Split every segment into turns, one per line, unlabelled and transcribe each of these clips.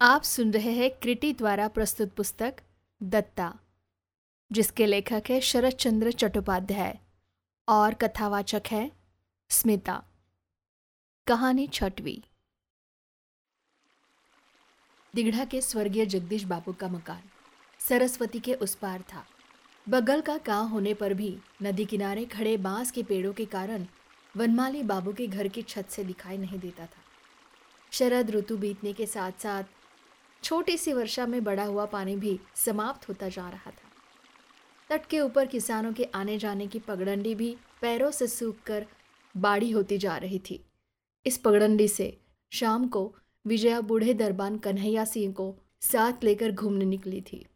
आप सुन रहे हैं क्रिटी द्वारा प्रस्तुत पुस्तक दत्ता, जिसके लेखक है शरद चंद्र चट्टोपाध्याय और कथावाचक है स्मिता। कहानी छठवीं। दिगड़ा के स्वर्गीय जगदीश बाबू का मकान सरस्वती के उस पार था। बगल का गाँव होने पर भी नदी किनारे खड़े बाँस के पेड़ों के कारण वनमाली बाबू के घर की छत से दिखाई नहीं देता था। शरद ऋतु बीतने के साथ साथ छोटी सी वर्षा में बड़ा हुआ पानी भी समाप्त होता जा रहा था। तट के ऊपर किसानों के आने जाने की पगडंडी भी पैरों से सूख कर बाड़ी होती जा रही थी। इस पगडंडी से शाम को विजया बूढ़े दरबान कन्हैया सिंह को साथ लेकर घूमने निकली थी।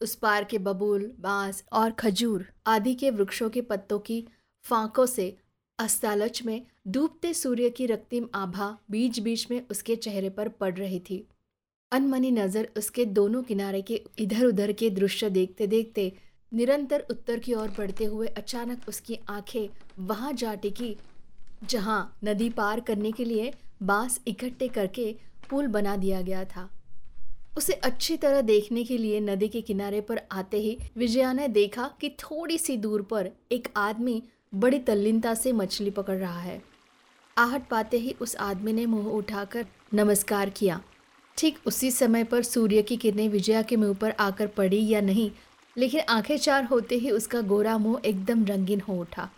उस पार के बबूल, बाँस और खजूर आदि के वृक्षों के पत्तों की फांकों से अस्तालच में डूबते सूर्य की रक्तिम आभा बीच बीच में उसके चेहरे पर पड़ रही थी। अनमनी नज़र उसके दोनों किनारे के इधर उधर के दृश्य देखते देखते निरंतर उत्तर की ओर बढ़ते हुए अचानक उसकी आँखें वहाँ जा टिकी, जहाँ नदी पार करने के लिए बाँस इकट्ठे करके पुल बना दिया गया था। उसे अच्छी तरह देखने के लिए नदी के किनारे पर आते ही विजया ने देखा कि थोड़ी सी दूर पर एक आदमी बड़ी तल्लीनता से मछली पकड़ रहा है। आहट पाते ही उस आदमी ने मुँह उठाकर नमस्कार किया। ठीक उसी समय पर सूर्य की किरणें विजया के मुँह पर आकर पड़ी या नहीं, लेकिन आँखें चार होते ही उसका गोरा मुँह एकदम रंगीन हो उठा।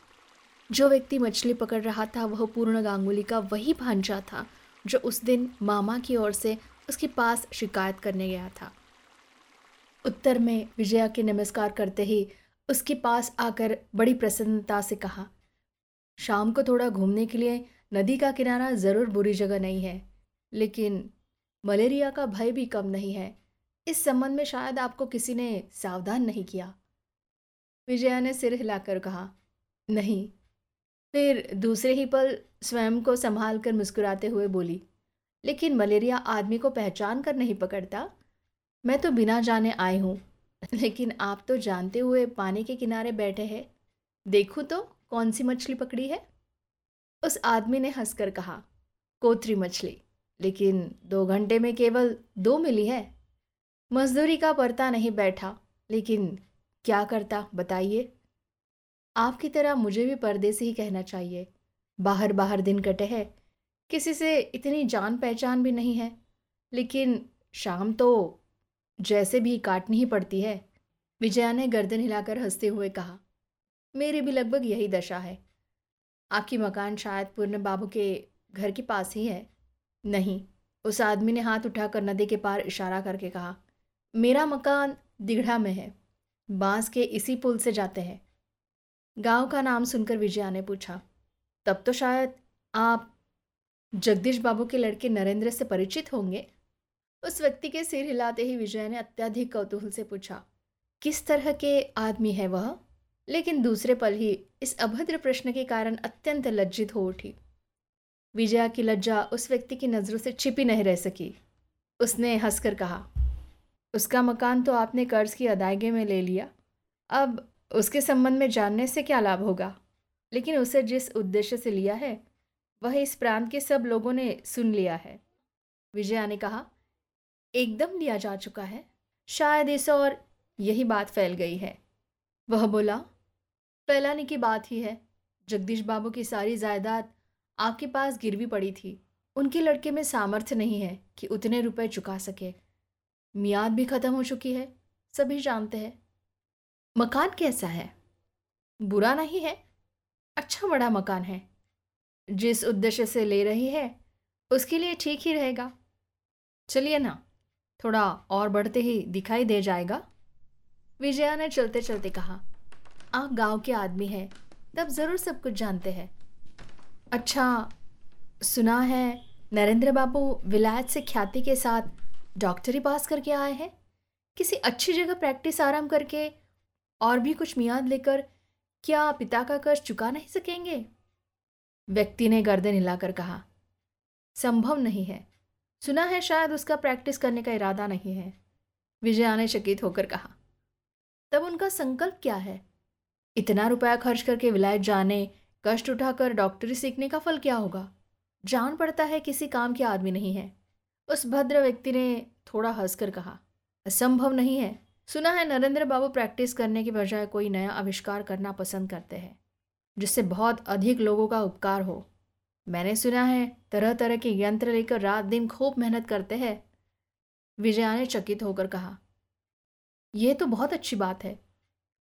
जो व्यक्ति मछली पकड़ रहा था, वह पूर्ण गांगुली का वही भांजा था, जो उस दिन मामा की ओर से उसके पास शिकायत करने गया था। उत्तर में विजया के नमस्कार करते ही उसके पास आकर बड़ी प्रसन्नता से कहा, शाम को थोड़ा घूमने के लिए नदी का किनारा ज़रूर बुरी जगह नहीं है, लेकिन मलेरिया का भय भी कम नहीं है। इस संबंध में शायद आपको किसी ने सावधान नहीं किया। विजया ने सिर हिलाकर कहा, नहीं। फिर दूसरे ही पल स्वयं को संभाल कर मुस्कुराते हुए बोली, लेकिन मलेरिया आदमी को पहचान कर नहीं पकड़ता। मैं तो बिना जाने आई हूँ, लेकिन आप तो जानते हुए पानी के किनारे बैठे हैं। देखूँ तो कौन सी मछली पकड़ी है? उस आदमी ने हंसकर कहा, कोतरी मछली। लेकिन दो घंटे में केवल दो मिली है। मजदूरी का परता नहीं बैठा, लेकिन क्या करता बताइए। आपकी तरह मुझे भी पर्दे से ही कहना चाहिए। बाहर बाहर दिन कटे हैं, किसी से इतनी जान पहचान भी नहीं है। लेकिन शाम तो जैसे भी काटनी ही पड़ती है, विजया ने गर्दन हिलाकर हँसते हुए कहा। मेरी भी लगभग यही दशा है। आपकी मकान शायद पूर्ण बाबू के घर के पास ही है। नहीं, उस आदमी ने हाथ उठाकर नदी के पार इशारा करके कहा, मेरा मकान दिगड़ा में है, बाँस के इसी पुल से जाते हैं। गाँव का नाम सुनकर विजया ने पूछा, तब तो शायद आप जगदीश बाबू के लड़के नरेंद्र से परिचित होंगे? उस व्यक्ति के सिर हिलाते ही विजय ने अत्यधिक कौतूहल से पूछा, किस तरह के आदमी है वह? लेकिन दूसरे पल ही इस अभद्र प्रश्न के कारण अत्यंत लज्जित हो उठी। विजया की लज्जा उस व्यक्ति की नज़रों से छिपी नहीं रह सकी। उसने हंसकर कहा, उसका मकान तो आपने कर्ज की अदायगी में ले लिया। अब उसके संबंध में जानने से क्या लाभ होगा? लेकिन उसे जिस उद्देश्य से लिया है, वह इस प्रांत के सब लोगों ने सुन लिया है। विजया ने कहा, एकदम लिया जा चुका है। शायद इस और यही बात फैल गई है। वह बोला, फैलाने की बात ही है। जगदीश बाबू की सारी जायदाद आपके पास गिरवी पड़ी थी। उनके लड़के में सामर्थ्य नहीं है कि उतने रुपए चुका सके। मियाद भी ख़त्म हो चुकी है, सभी जानते हैं। मकान कैसा है? बुरा नहीं है? अच्छा बड़ा मकान है। जिस उद्देश्य से ले रही है, उसके लिए ठीक ही रहेगा। चलिए ना, थोड़ा और बढ़ते ही दिखाई दे जाएगा। विजया ने चलते चलते कहा, आप गाँव के आदमी हैं, तब ज़रूर सब कुछ जानते हैं। अच्छा सुना है नरेंद्र बाबू विलायत से ख्याति के साथ डॉक्टरी पास करके आए हैं? किसी अच्छी जगह प्रैक्टिस आराम करके और भी कुछ मियाद लेकर क्या पिता का कर्ज चुका नहीं सकेंगे? व्यक्ति ने गर्दन हिलाकर कहा, संभव नहीं है। सुना है शायद उसका प्रैक्टिस करने का इरादा नहीं है। विजया ने चकित होकर कहा, तब उनका संकल्प क्या है? इतना रुपया खर्च करके विलायत जाने कष्ट उठाकर डॉक्टरी सीखने का फल क्या होगा? जान पड़ता है किसी काम के आदमी नहीं है। उस भद्र व्यक्ति ने थोड़ा हंसकर कहा, असंभव नहीं है। सुना है नरेंद्र बाबू प्रैक्टिस करने के बजाय कोई नया आविष्कार करना पसंद करते हैं, जिससे बहुत अधिक लोगों का उपकार हो। मैंने सुना है तरह तरह के यंत्र लेकर रात दिन खूब मेहनत करते हैं। विजया ने चकित होकर कहा यह तो बहुत अच्छी बात है,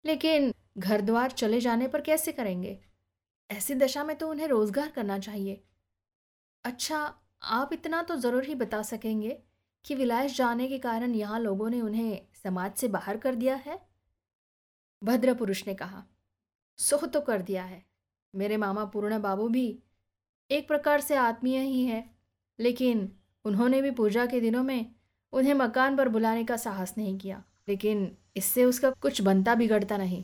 लेकिन घर द्वार चले जाने पर कैसे करेंगे? ऐसी दशा में तो उन्हें रोज़गार करना चाहिए। अच्छा आप इतना तो ज़रूर ही बता सकेंगे कि विलायस जाने के कारण यहाँ लोगों ने उन्हें समाज से बाहर कर दिया है? भद्र पुरुष ने कहा सो तो कर दिया है। मेरे मामा पूर्ण बाबू भी एक प्रकार से आत्मीय ही हैं, लेकिन उन्होंने भी पूजा के दिनों में उन्हें मकान पर बुलाने का साहस नहीं किया। लेकिन इससे उसका कुछ बनता बिगड़ता नहीं।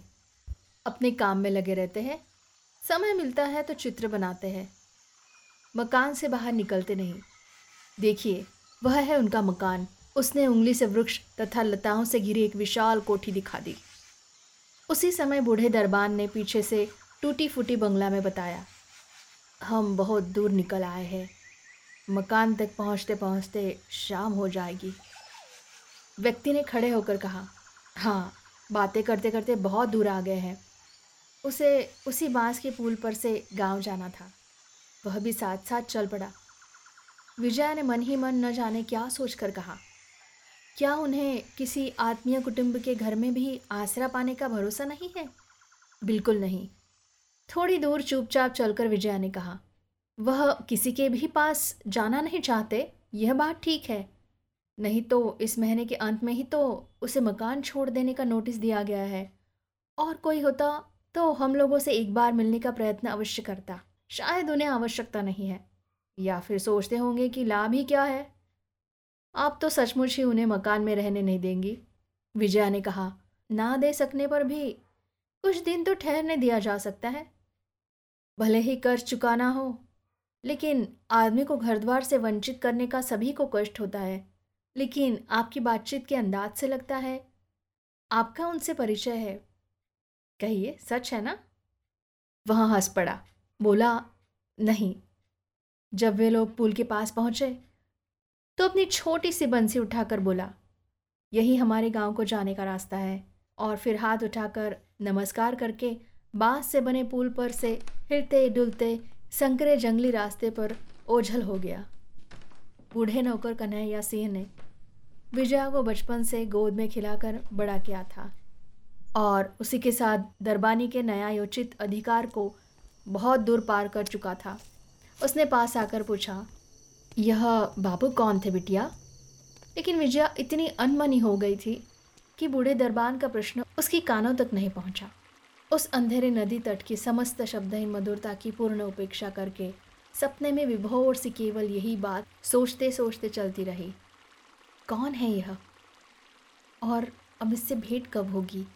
अपने काम में लगे रहते हैं समय मिलता है तो चित्र बनाते हैं। मकान से बाहर निकलते नहीं। देखिए, वह है उनका मकान। उसने उंगली से वृक्ष तथा लताओं से घिरी एक विशाल कोठी दिखा दी। उसी समय बूढ़े दरबान ने पीछे से टूटी फूटी बंगला में बताया, हम बहुत दूर निकल आए हैं। मकान तक पहुँचते पहुँचते शाम हो जाएगी। व्यक्ति ने खड़े होकर कहा हाँ बातें करते करते बहुत दूर आ गए हैं। उसे, उसी बाँस के पुल पर से गाँव जाना था। वह भी साथ साथ चल पड़ा। विजया ने मन ही मन न जाने क्या सोचकर कहा, क्या उन्हें किसी आत्मीय कुटुंब के घर में भी आसरा पाने का भरोसा नहीं है? बिल्कुल नहीं। थोड़ी दूर चुपचाप चलकर विजया ने कहा, वह किसी के भी पास जाना नहीं चाहते, यह बात ठीक है। नहीं तो इस महीने के अंत में ही तो उसे मकान छोड़ देने का नोटिस दिया गया है। और कोई होता तो हम लोगों से एक बार मिलने का प्रयत्न अवश्य करता। शायद उन्हें आवश्यकता नहीं है। या फिर सोचते होंगे कि लाभ ही क्या है? आप तो सचमुच ही उन्हें मकान में रहने नहीं देंगी। विजया ने कहा, ना दे सकने पर भी कुछ दिन तो ठहरने दिया जा सकता है। भले ही कर्ज चुकाना हो, लेकिन आदमी को घर द्वार से वंचित करने का सभी को कष्ट होता है। लेकिन आपकी बातचीत के अंदाज से लगता है। आपका उनसे परिचय है। कहिए, सच है ना? वहाँ हंस पड़ा। बोला, नहीं। जब वे लोग पुल के पास पहुँचे तो अपनी छोटी सी बंसी उठाकर बोला, यही हमारे गाँव को जाने का रास्ता है। और फिर हाथ उठाकर नमस्कार करके बाँस से बने पुल पर से हिलते डुलते संकरे जंगली रास्ते पर ओझल हो गया। बूढ़े नौकर कन्हैया सिंह ने विजया को बचपन से गोद में खिलाकर बड़ा किया था। और उसी के साथ दरबानी के न्यायोचित अधिकार को बहुत दूर पार कर चुका था। उसने पास आकर पूछा, यह बाबू कौन थे बिटिया? लेकिन विजया इतनी अनमनी हो गई थी कि बूढ़े दरबान का प्रश्न उसकी कानों तक नहीं पहुँचा। उस अंधेरे नदी तट की समस्त शब्दहीन मधुरता की पूर्ण उपेक्षा करके सपने में विभोर सी केवल यही बात सोचते सोचते चलती रही, कौन है यह? और अब इससे भेंट कब होगी?